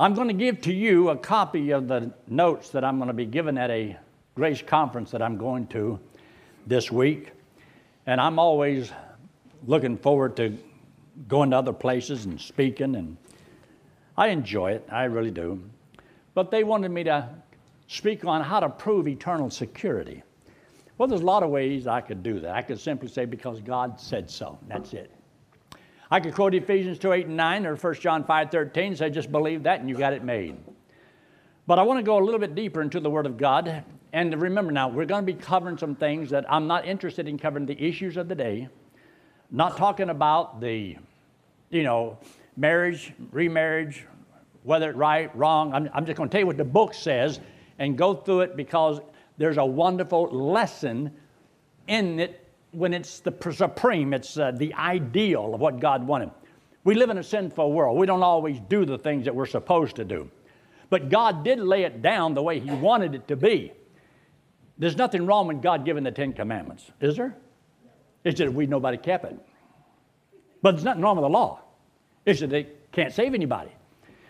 I'm going to give to you a copy of the notes that I'm going to be given at a grace conference that I'm going to this week. And I'm always looking forward to going to other places and speaking, and I enjoy it. I really do. But they wanted me to speak on how to prove eternal security. Well, there's a lot of ways I could do that. I could simply say, because God said so. That's it. I could quote Ephesians 2 8 and 9 or 1 John 5 13, say just believe that and you got it made. But I want to go a little bit deeper into the Word of God. And remember now, we're going to be covering some things that I'm not interested in covering the issues of the day. Not talking about the, you know, marriage, remarriage, whether it's right, wrong. I'm, I'm just going to tell you what the book says and go through it because there's a wonderful lesson in it when it's the supreme, it's uh, the ideal of what God wanted. We live in a sinful world. We don't always do the things that we're supposed to do. But God did lay it down the way He wanted it to be. There's nothing wrong with God giving the Ten Commandments, is there? It's just we nobody kept it. But there's nothing wrong with the law. It's that they can't save anybody.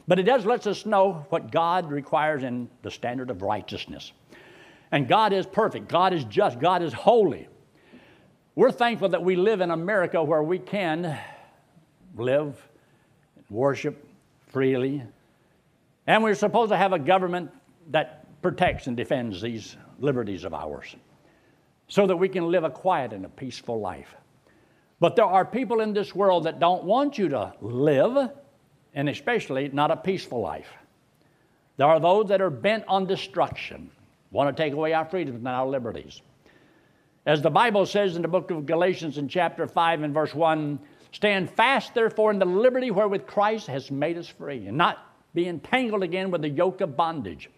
But it does let us know what God requires in the standard of righteousness. And God is perfect. God is just. God is holy. We're thankful that we live in America where we can live, and worship freely, and we're supposed to have a government that protects and defends these liberties of ours so that we can live a quiet and a peaceful life. But there are people in this world that don't want you to live, and especially not a peaceful life. There are those that are bent on destruction, want to take away our freedoms and our liberties. As the Bible says in the book of Galatians in chapter 5 and verse 1 Stand fast, therefore, in the liberty wherewith Christ has made us free, and not be entangled again with the yoke of bondage.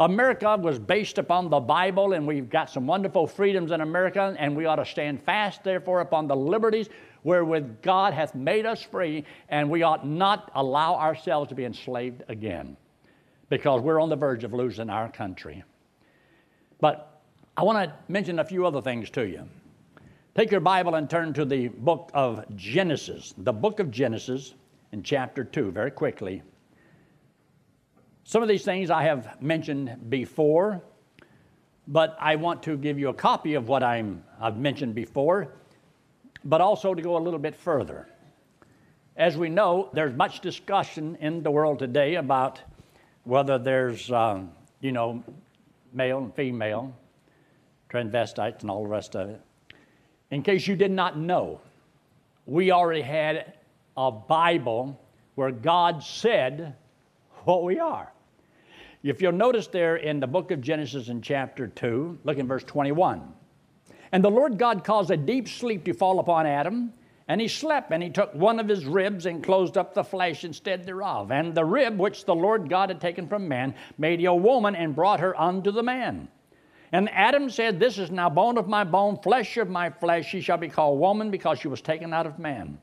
America was based upon the Bible, and we've got some wonderful freedoms in America, and we ought to stand fast, therefore, upon the liberties wherewith God hath made us free, and we ought not allow ourselves to be enslaved again because we're on the verge of losing our country. But I want to mention a few other things to you. Take your Bible and turn to the book of Genesis, the book of Genesis in chapter 2, very quickly. Some of these things I have mentioned before, but I want to give you a copy of what i have mentioned before, but also to go a little bit further. As we know, there's much discussion in the world today about whether there's, um, you know, male and female, transvestites, and all the rest of it. In case you did not know, we already had a Bible where God said what we are. If you'll notice there in the book of Genesis in chapter 2, look in verse 21. And the Lord God caused a deep sleep to fall upon Adam, and he slept, and he took one of his ribs and closed up the flesh instead thereof. And the rib which the Lord God had taken from man made a woman and brought her unto the man. And Adam said, This is now bone of my bone, flesh of my flesh. She shall be called woman because she was taken out of man.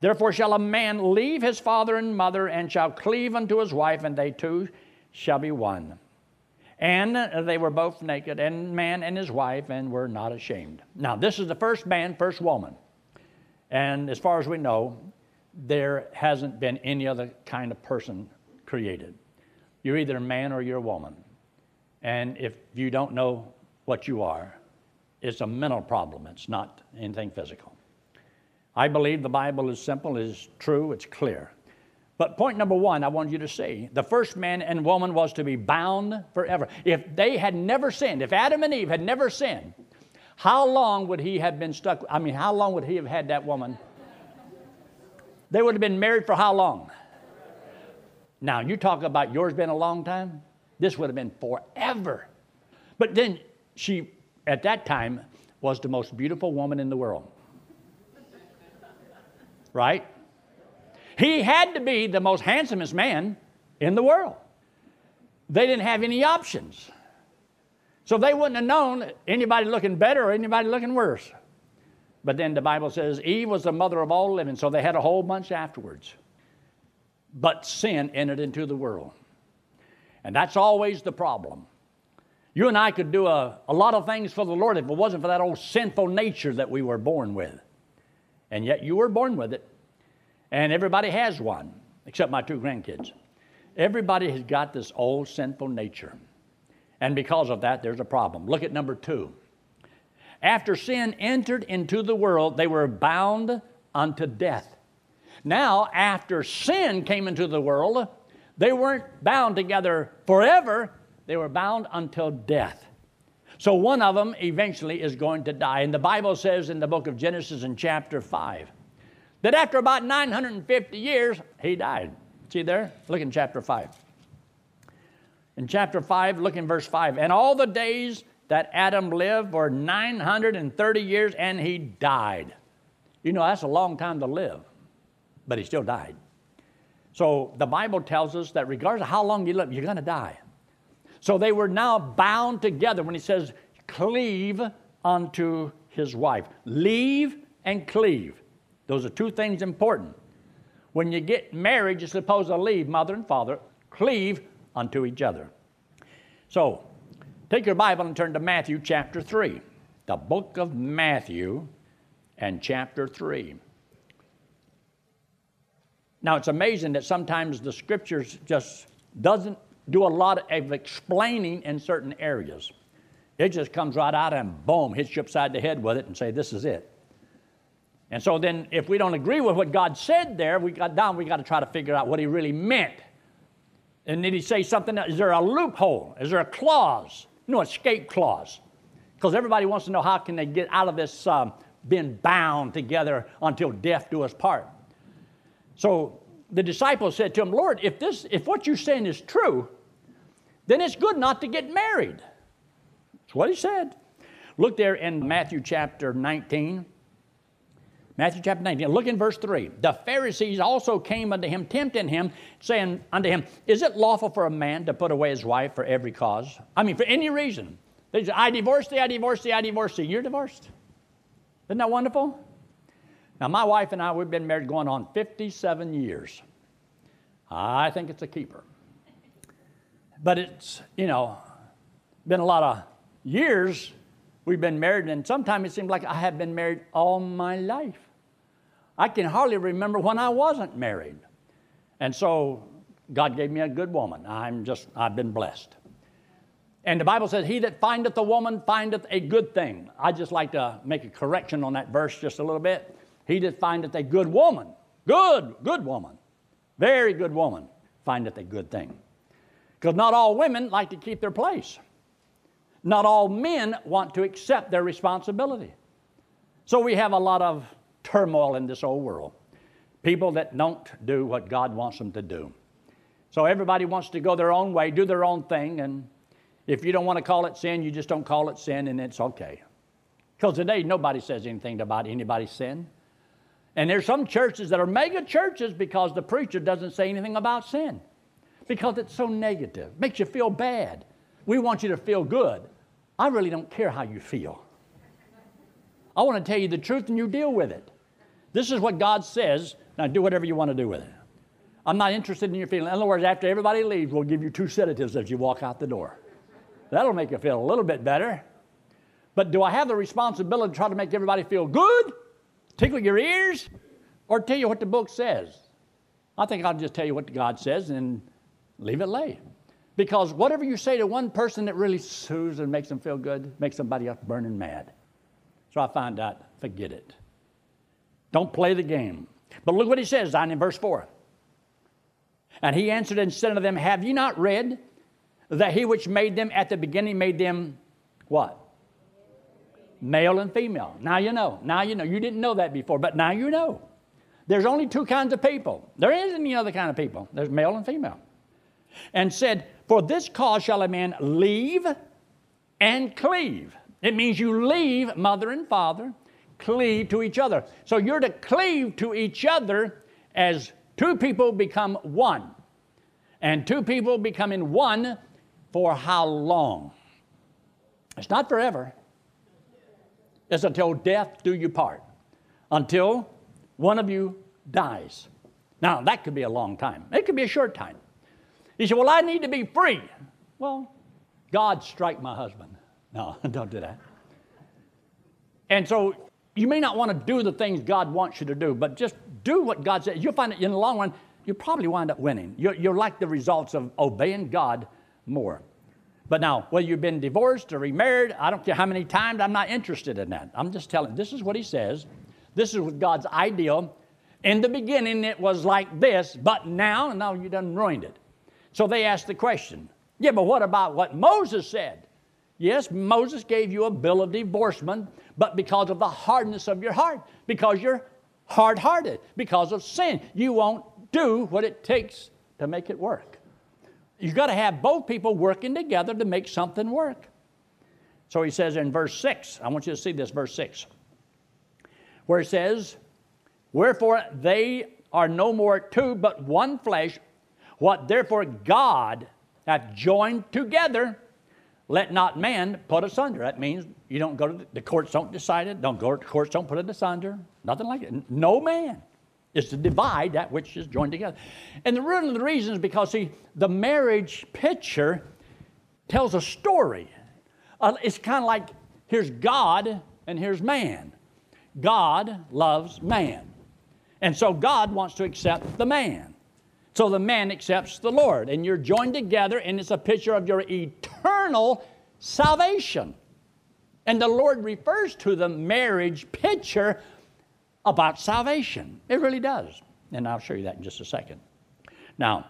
Therefore shall a man leave his father and mother and shall cleave unto his wife, and they two shall be one. And they were both naked, and man and his wife, and were not ashamed. Now, this is the first man, first woman. And as far as we know, there hasn't been any other kind of person created. You're either a man or you're a woman. And if you don't know what you are, it's a mental problem, it's not anything physical. I believe the Bible is simple, is true, it's clear. But point number one, I want you to see the first man and woman was to be bound forever. If they had never sinned, if Adam and Eve had never sinned, how long would he have been stuck? I mean, how long would he have had that woman? They would have been married for how long? Now, you talk about yours been a long time? This would have been forever. But then she, at that time, was the most beautiful woman in the world. Right? He had to be the most handsomest man in the world. They didn't have any options. So they wouldn't have known anybody looking better or anybody looking worse. But then the Bible says Eve was the mother of all living, so they had a whole bunch afterwards. But sin entered into the world. And that's always the problem. You and I could do a, a lot of things for the Lord if it wasn't for that old sinful nature that we were born with. And yet you were born with it. And everybody has one, except my two grandkids. Everybody has got this old sinful nature. And because of that, there's a problem. Look at number two. After sin entered into the world, they were bound unto death. Now, after sin came into the world, they weren't bound together forever, they were bound until death. So one of them eventually is going to die. And the Bible says in the book of Genesis in chapter 5 that after about 950 years, he died. See there? Look in chapter 5. In chapter 5, look in verse 5. And all the days that Adam lived were 930 years, and he died. You know, that's a long time to live, but he still died. So the Bible tells us that regardless of how long you live, you're going to die. So they were now bound together when he says, cleave unto his wife. Leave and cleave. Those are two things important. When you get married, you're supposed to leave mother and father, cleave unto each other. So, take your Bible and turn to Matthew chapter 3. The book of Matthew and chapter 3. Now, it's amazing that sometimes the scriptures just doesn't do a lot of explaining in certain areas. It just comes right out and boom, hits you upside the head with it and say, this is it. And so then if we don't agree with what God said there, we got down, we got to try to figure out what he really meant. And did he say something? Is there a loophole? Is there a clause? No, escape clause. Because everybody wants to know how can they get out of this um, being bound together until death do us part. So the disciples said to him, Lord, if, this, if what you're saying is true, then it's good not to get married. That's what he said. Look there in Matthew chapter 19. Matthew chapter 19. Look in verse 3. The Pharisees also came unto him, tempting him, saying unto him, Is it lawful for a man to put away his wife for every cause? I mean, for any reason. They say, I divorced thee, I divorced thee, I divorced thee. You're divorced. Isn't that wonderful? Now, my wife and I, we've been married going on 57 years. I think it's a keeper. But it's, you know, been a lot of years we've been married, and sometimes it seems like I have been married all my life. I can hardly remember when I wasn't married. And so God gave me a good woman. I'm just, I've been blessed. And the Bible says, He that findeth a woman findeth a good thing. I just like to make a correction on that verse just a little bit. He that findeth a good woman, good, good woman, very good woman, findeth a good thing. Because not all women like to keep their place. Not all men want to accept their responsibility. So we have a lot of turmoil in this old world. People that don't do what God wants them to do. So everybody wants to go their own way, do their own thing, and if you don't want to call it sin, you just don't call it sin, and it's okay. Because today nobody says anything about anybody's sin. And there's some churches that are mega churches because the preacher doesn't say anything about sin. Because it's so negative. Makes you feel bad. We want you to feel good. I really don't care how you feel. I want to tell you the truth and you deal with it. This is what God says. Now do whatever you want to do with it. I'm not interested in your feeling. In other words, after everybody leaves, we'll give you two sedatives as you walk out the door. That'll make you feel a little bit better. But do I have the responsibility to try to make everybody feel good? Tickle your ears? Or tell you what the book says? I think I'll just tell you what God says and leave it lay. Because whatever you say to one person that really soothes and makes them feel good makes somebody else burning mad. So I find out, forget it. Don't play the game. But look what he says down in verse 4. And he answered and said unto them, Have you not read that he which made them at the beginning made them what? Male and female. Now you know. Now you know. You didn't know that before, but now you know. There's only two kinds of people. There isn't any other kind of people. There's male and female. And said, For this cause shall a man leave and cleave. It means you leave mother and father, cleave to each other. So you're to cleave to each other as two people become one. And two people becoming one for how long? It's not forever. It's until death do you part. Until one of you dies. Now, that could be a long time. It could be a short time. He said, Well, I need to be free. Well, God strike my husband. No, don't do that. And so you may not want to do the things God wants you to do, but just do what God says. You'll find that in the long run, you probably wind up winning. You're, you're like the results of obeying God more. But now, whether you've been divorced or remarried, I don't care how many times, I'm not interested in that. I'm just telling, this is what he says. This is God's ideal. In the beginning, it was like this, but now, now you done ruined it. So they asked the question, yeah, but what about what Moses said? Yes, Moses gave you a bill of divorcement, but because of the hardness of your heart, because you're hard hearted, because of sin, you won't do what it takes to make it work. You've got to have both people working together to make something work. So he says in verse 6, I want you to see this, verse 6, where it says, Wherefore they are no more two, but one flesh. What therefore God hath joined together, let not man put asunder. That means you don't go to the, courts, don't decide it. Don't go to the courts, don't put it asunder. Nothing like it. No man is to divide that which is joined together. And the one of the reasons because see, the marriage picture tells a story. Uh, it's kind of like here's God and here's man. God loves man. And so God wants to accept the man. So the man accepts the Lord, and you're joined together, and it's a picture of your eternal salvation. And the Lord refers to the marriage picture about salvation. It really does. And I'll show you that in just a second. Now,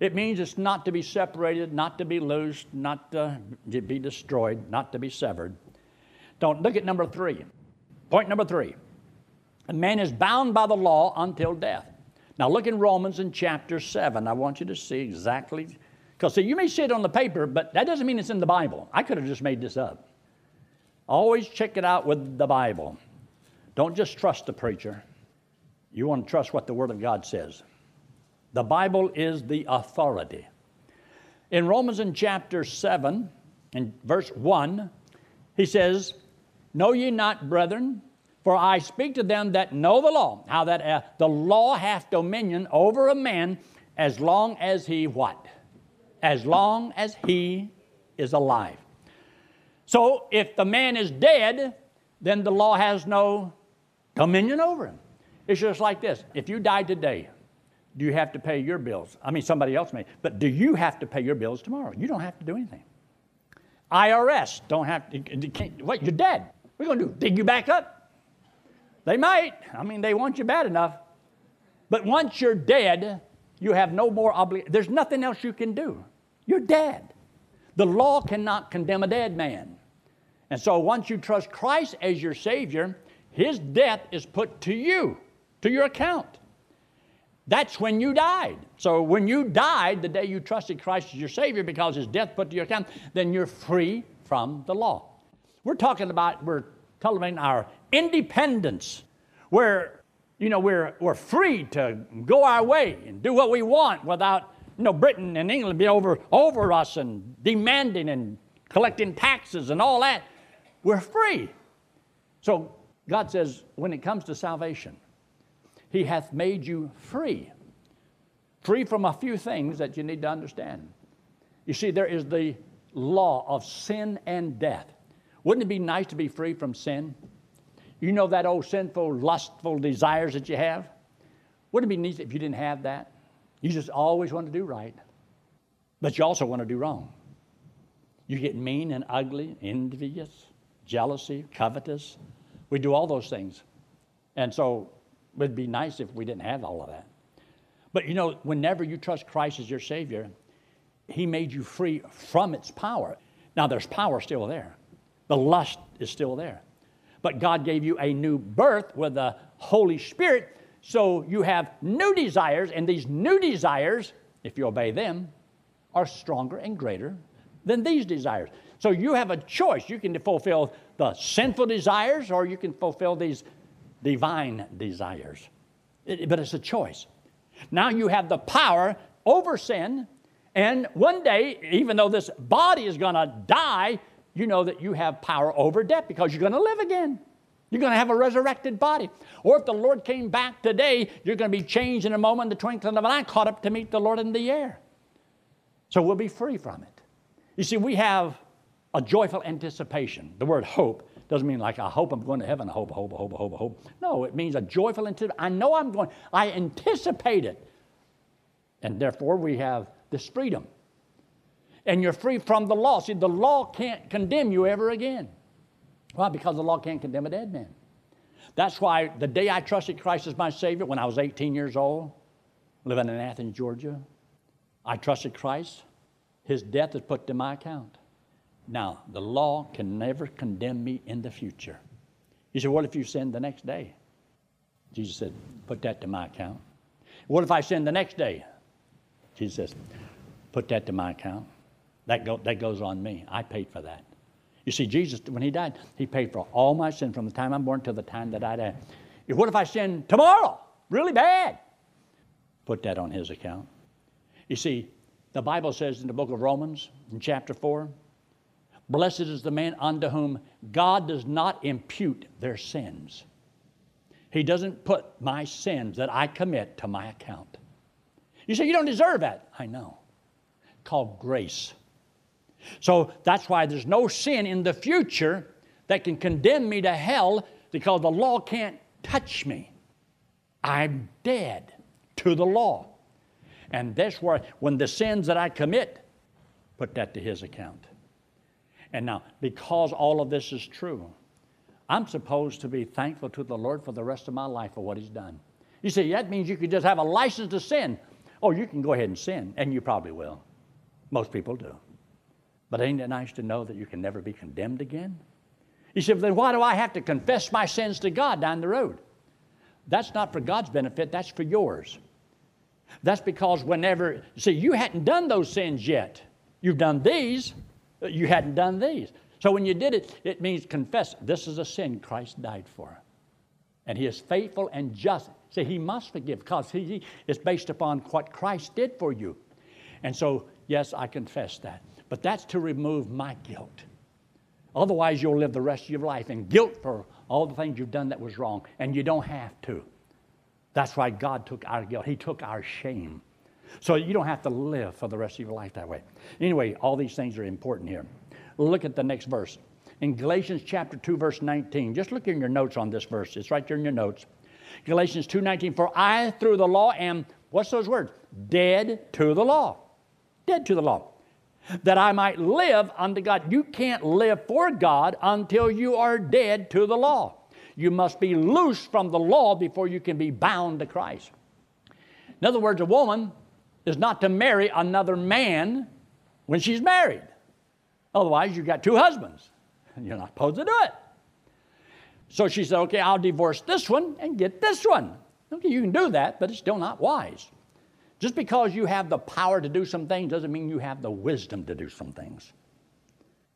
it means it's not to be separated, not to be loosed, not to be destroyed, not to be severed. Don't look at number three. Point number three. A man is bound by the law until death. Now look in Romans in chapter 7. I want you to see exactly, because see, you may see it on the paper, but that doesn't mean it's in the Bible. I could have just made this up. Always check it out with the Bible. Don't just trust the preacher. You want to trust what the Word of God says. The Bible is the authority. In Romans in chapter 7, in verse 1, he says, Know ye not, brethren, for I speak to them that know the law, how that uh, the law hath dominion over a man as long as he what? As long as he is alive. So if the man is dead, then the law has no dominion over him. It's just like this. If you die today, do you have to pay your bills? I mean, somebody else may, but do you have to pay your bills tomorrow? You don't have to do anything. IRS don't have to, what, you're dead. We're going to do? Dig you back up? They might. I mean, they want you bad enough. But once you're dead, you have no more obligation. There's nothing else you can do. You're dead. The law cannot condemn a dead man. And so once you trust Christ as your Savior, His death is put to you, to your account. That's when you died. So when you died, the day you trusted Christ as your Savior because His death put to your account, then you're free from the law. We're talking about, we're cultivating our independence, where you know we're, we're free to go our way and do what we want without you know Britain and England being over over us and demanding and collecting taxes and all that. We're free. So God says, when it comes to salvation, He hath made you free. Free from a few things that you need to understand. You see, there is the law of sin and death. Wouldn't it be nice to be free from sin? You know that old sinful, lustful desires that you have? Wouldn't it be neat if you didn't have that? You just always want to do right, but you also want to do wrong. You get mean and ugly, envious, jealousy, covetous. We do all those things. And so it'd be nice if we didn't have all of that. But you know, whenever you trust Christ as your Savior, He made you free from its power. Now, there's power still there, the lust is still there. But God gave you a new birth with the Holy Spirit, so you have new desires, and these new desires, if you obey them, are stronger and greater than these desires. So you have a choice. You can fulfill the sinful desires, or you can fulfill these divine desires. It, but it's a choice. Now you have the power over sin, and one day, even though this body is going to die, you know that you have power over death because you're going to live again. You're going to have a resurrected body. Or if the Lord came back today, you're going to be changed in a moment, the twinkling of an eye, caught up to meet the Lord in the air. So we'll be free from it. You see, we have a joyful anticipation. The word hope doesn't mean like I hope I'm going to heaven. I hope, I hope, I hope, hope, hope. No, it means a joyful anticipation. I know I'm going. I anticipate it. And therefore, we have this freedom. And you're free from the law. See, the law can't condemn you ever again. Why? Because the law can't condemn a dead man. That's why the day I trusted Christ as my Savior, when I was 18 years old, living in Athens, Georgia, I trusted Christ. His death is put to my account. Now, the law can never condemn me in the future. You say, What if you sin the next day? Jesus said, Put that to my account. What if I sin the next day? Jesus says, Put that to my account. That, go, that goes on me. I paid for that. You see, Jesus, when He died, He paid for all my sin from the time I'm born till the time that I die. What if I sin tomorrow? Really bad. Put that on His account. You see, the Bible says in the book of Romans, in chapter 4, Blessed is the man unto whom God does not impute their sins. He doesn't put my sins that I commit to my account. You say, You don't deserve that. I know. Called grace. So that's why there's no sin in the future that can condemn me to hell because the law can't touch me. I'm dead to the law. And that's why, when the sins that I commit, put that to his account. And now, because all of this is true, I'm supposed to be thankful to the Lord for the rest of my life for what He's done. You say, that means you could just have a license to sin. Oh, you can go ahead and sin, and you probably will. Most people do. But ain't it nice to know that you can never be condemned again? You say, then why do I have to confess my sins to God down the road? That's not for God's benefit, that's for yours. That's because whenever, see, you hadn't done those sins yet. You've done these, you hadn't done these. So when you did it, it means confess this is a sin Christ died for. And he is faithful and just. See, he must forgive because he, is based upon what Christ did for you. And so, yes, I confess that. But that's to remove my guilt. Otherwise, you'll live the rest of your life in guilt for all the things you've done that was wrong. And you don't have to. That's why God took our guilt, He took our shame. So you don't have to live for the rest of your life that way. Anyway, all these things are important here. Look at the next verse. In Galatians chapter 2, verse 19, just look in your notes on this verse. It's right there in your notes. Galatians 2:19, for I through the law am, what's those words? Dead to the law. Dead to the law. That I might live unto God. You can't live for God until you are dead to the law. You must be loose from the law before you can be bound to Christ. In other words, a woman is not to marry another man when she's married. Otherwise, you've got two husbands, and you're not supposed to do it. So she said, Okay, I'll divorce this one and get this one. Okay, you can do that, but it's still not wise. Just because you have the power to do some things doesn't mean you have the wisdom to do some things.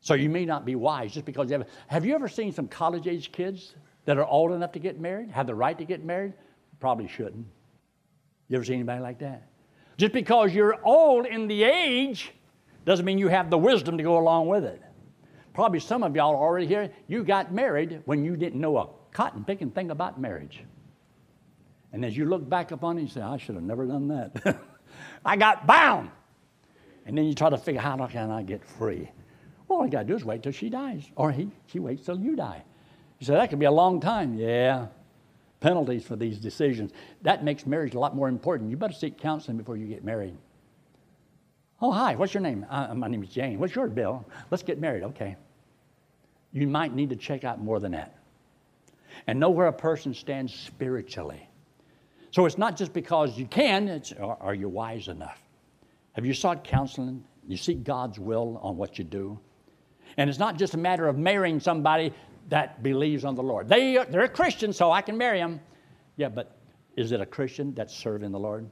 So you may not be wise just because you have. Have you ever seen some college age kids that are old enough to get married, have the right to get married? Probably shouldn't. You ever seen anybody like that? Just because you're old in the age doesn't mean you have the wisdom to go along with it. Probably some of y'all are already here, you got married when you didn't know a cotton picking thing about marriage. And as you look back upon it, you say, I should have never done that. I got bound. And then you try to figure how can I get free? Well, all you got to do is wait till she dies, or he, she waits till you die. You say, that could be a long time. Yeah, penalties for these decisions. That makes marriage a lot more important. You better seek counseling before you get married. Oh, hi, what's your name? Uh, my name is Jane. What's yours, Bill? Let's get married. Okay. You might need to check out more than that and know where a person stands spiritually. So it's not just because you can, it's are, are you wise enough? Have you sought counseling? You seek God's will on what you do? And it's not just a matter of marrying somebody that believes on the Lord. They, they're a Christian, so I can marry them. Yeah, but is it a Christian that's serving the Lord?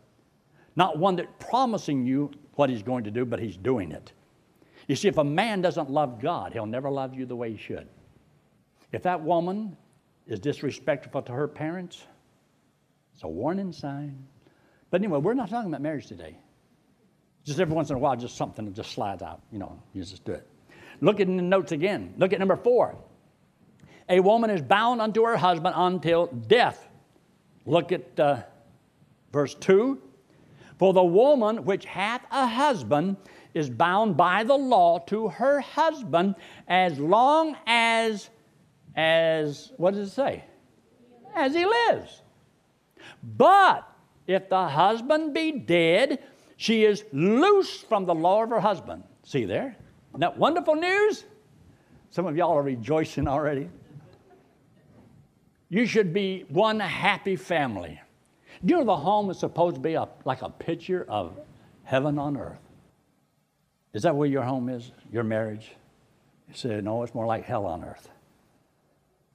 Not one that promising you what he's going to do, but he's doing it. You see, if a man doesn't love God, he'll never love you the way he should. If that woman is disrespectful to her parents, it's a warning sign. But anyway, we're not talking about marriage today. Just every once in a while, just something just slides out. You know, you just do it. Look at the notes again. Look at number four. A woman is bound unto her husband until death. Look at uh, verse 2. For the woman which hath a husband is bound by the law to her husband as long as, as, what does it say? As he lives. But if the husband be dead, she is loose from the law of her husband. See there? Isn't that wonderful news? Some of y'all are rejoicing already. You should be one happy family. You know the home is supposed to be a, like a picture of heaven on earth? Is that where your home is, your marriage? You say, no, it's more like hell on earth.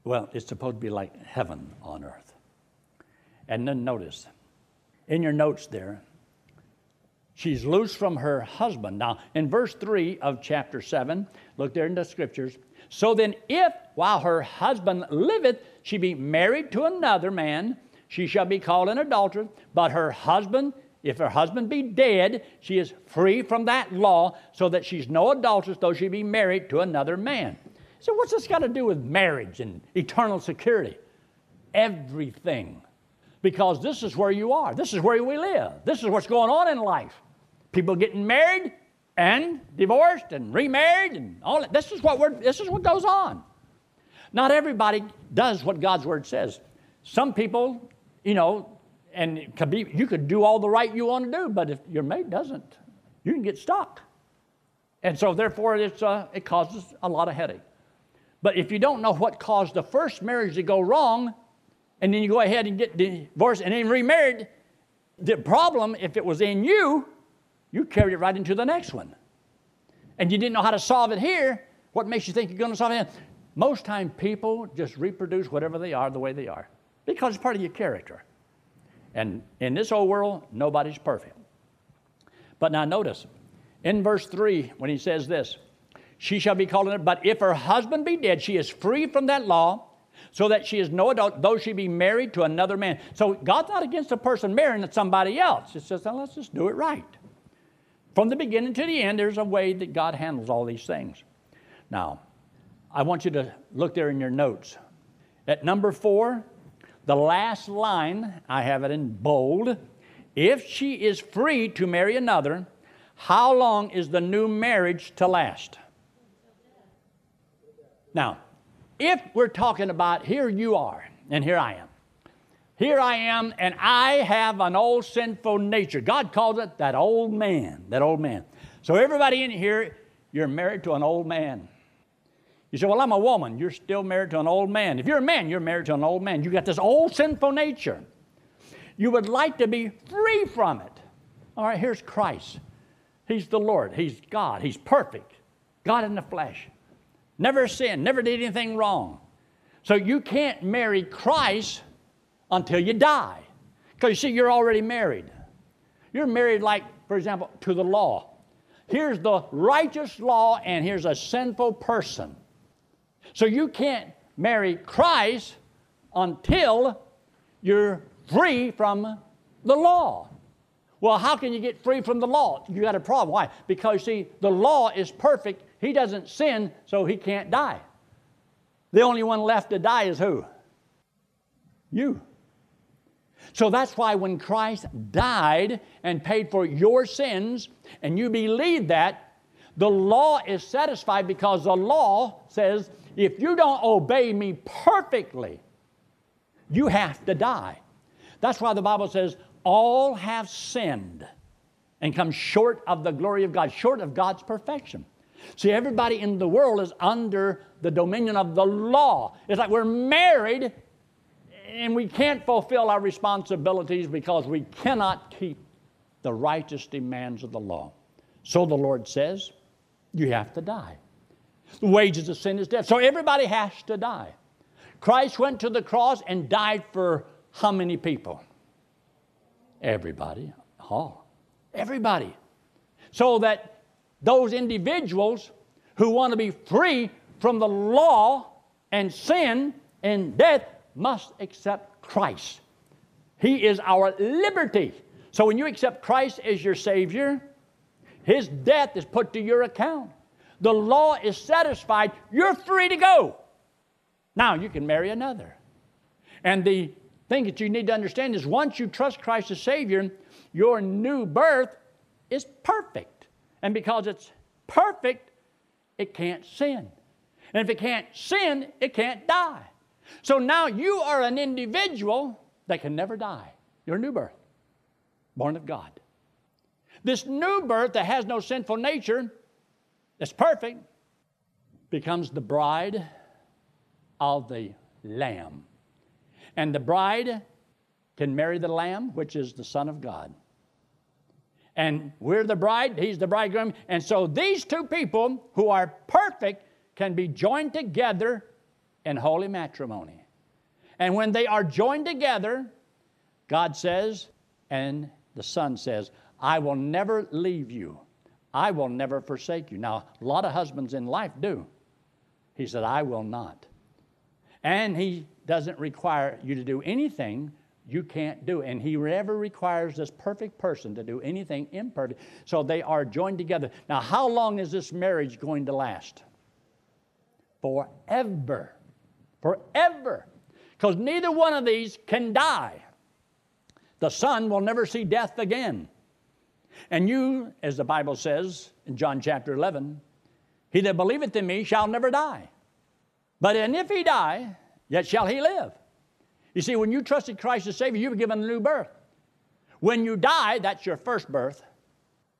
Well, it's supposed to be like heaven on earth. And then notice, in your notes there, she's loose from her husband. Now, in verse 3 of chapter 7, look there in the scriptures. So then, if while her husband liveth, she be married to another man, she shall be called an adulteress, but her husband, if her husband be dead, she is free from that law, so that she's no adulteress, though she be married to another man. So, what's this got to do with marriage and eternal security? Everything. Because this is where you are. This is where we live. This is what's going on in life. People getting married and divorced and remarried and all that. This is what, we're, this is what goes on. Not everybody does what God's word says. Some people, you know, and could be, you could do all the right you want to do, but if your mate doesn't, you can get stuck. And so, therefore, it's, uh, it causes a lot of headache. But if you don't know what caused the first marriage to go wrong, and then you go ahead and get divorced and then remarried, the problem, if it was in you, you carried it right into the next one. And you didn't know how to solve it here. What makes you think you're going to solve it? Most time people just reproduce whatever they are the way they are because it's part of your character. And in this old world, nobody's perfect. But now notice, in verse 3, when he says this, she shall be called but if her husband be dead, she is free from that law, so that she is no adult, though she be married to another man. So God's not against a person marrying somebody else. It's just, let's just do it right. From the beginning to the end, there's a way that God handles all these things. Now, I want you to look there in your notes. At number four, the last line, I have it in bold. If she is free to marry another, how long is the new marriage to last? Now, if we're talking about here you are, and here I am. Here I am, and I have an old sinful nature. God calls it that old man, that old man. So, everybody in here, you're married to an old man. You say, Well, I'm a woman. You're still married to an old man. If you're a man, you're married to an old man. You got this old sinful nature. You would like to be free from it. All right, here's Christ. He's the Lord. He's God. He's perfect. God in the flesh. Never sinned, never did anything wrong. So you can't marry Christ until you die. Because you see, you're already married. You're married, like, for example, to the law. Here's the righteous law, and here's a sinful person. So you can't marry Christ until you're free from the law. Well, how can you get free from the law? You got a problem. Why? Because, see, the law is perfect. He doesn't sin, so he can't die. The only one left to die is who? You. So that's why when Christ died and paid for your sins, and you believe that, the law is satisfied because the law says if you don't obey me perfectly, you have to die. That's why the Bible says, all have sinned and come short of the glory of God, short of God's perfection. See, everybody in the world is under the dominion of the law. It's like we're married and we can't fulfill our responsibilities because we cannot keep the righteous demands of the law. So the Lord says, you have to die. The wages of sin is death. So everybody has to die. Christ went to the cross and died for how many people? Everybody. Oh, everybody. So that those individuals who want to be free from the law and sin and death must accept Christ. He is our liberty. So when you accept Christ as your Savior, His death is put to your account the law is satisfied, you're free to go. Now you can marry another. And the thing that you need to understand is once you trust Christ as Savior, your new birth is perfect. And because it's perfect, it can't sin. And if it can't sin, it can't die. So now you are an individual that can never die. You're a new birth, born of God. This new birth that has no sinful nature, that's perfect, becomes the bride of the Lamb. And the bride can marry the Lamb, which is the Son of God. And we're the bride, he's the bridegroom. And so these two people who are perfect can be joined together in holy matrimony. And when they are joined together, God says, and the Son says, I will never leave you. I will never forsake you. Now, a lot of husbands in life do. He said, I will not. And He doesn't require you to do anything you can't do. And He never requires this perfect person to do anything imperfect. So they are joined together. Now, how long is this marriage going to last? Forever. Forever. Because neither one of these can die. The Son will never see death again. And you, as the Bible says in John chapter 11, he that believeth in me shall never die. But and if he die, yet shall he live. You see, when you trusted Christ as Savior, you were given a new birth. When you die, that's your first birth.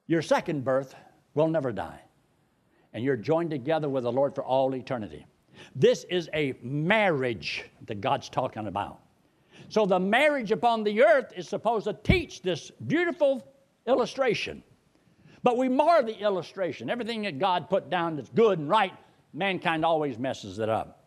Your second birth will never die. And you're joined together with the Lord for all eternity. This is a marriage that God's talking about. So the marriage upon the earth is supposed to teach this beautiful illustration. But we mar the illustration. Everything that God put down that's good and right, mankind always messes it up.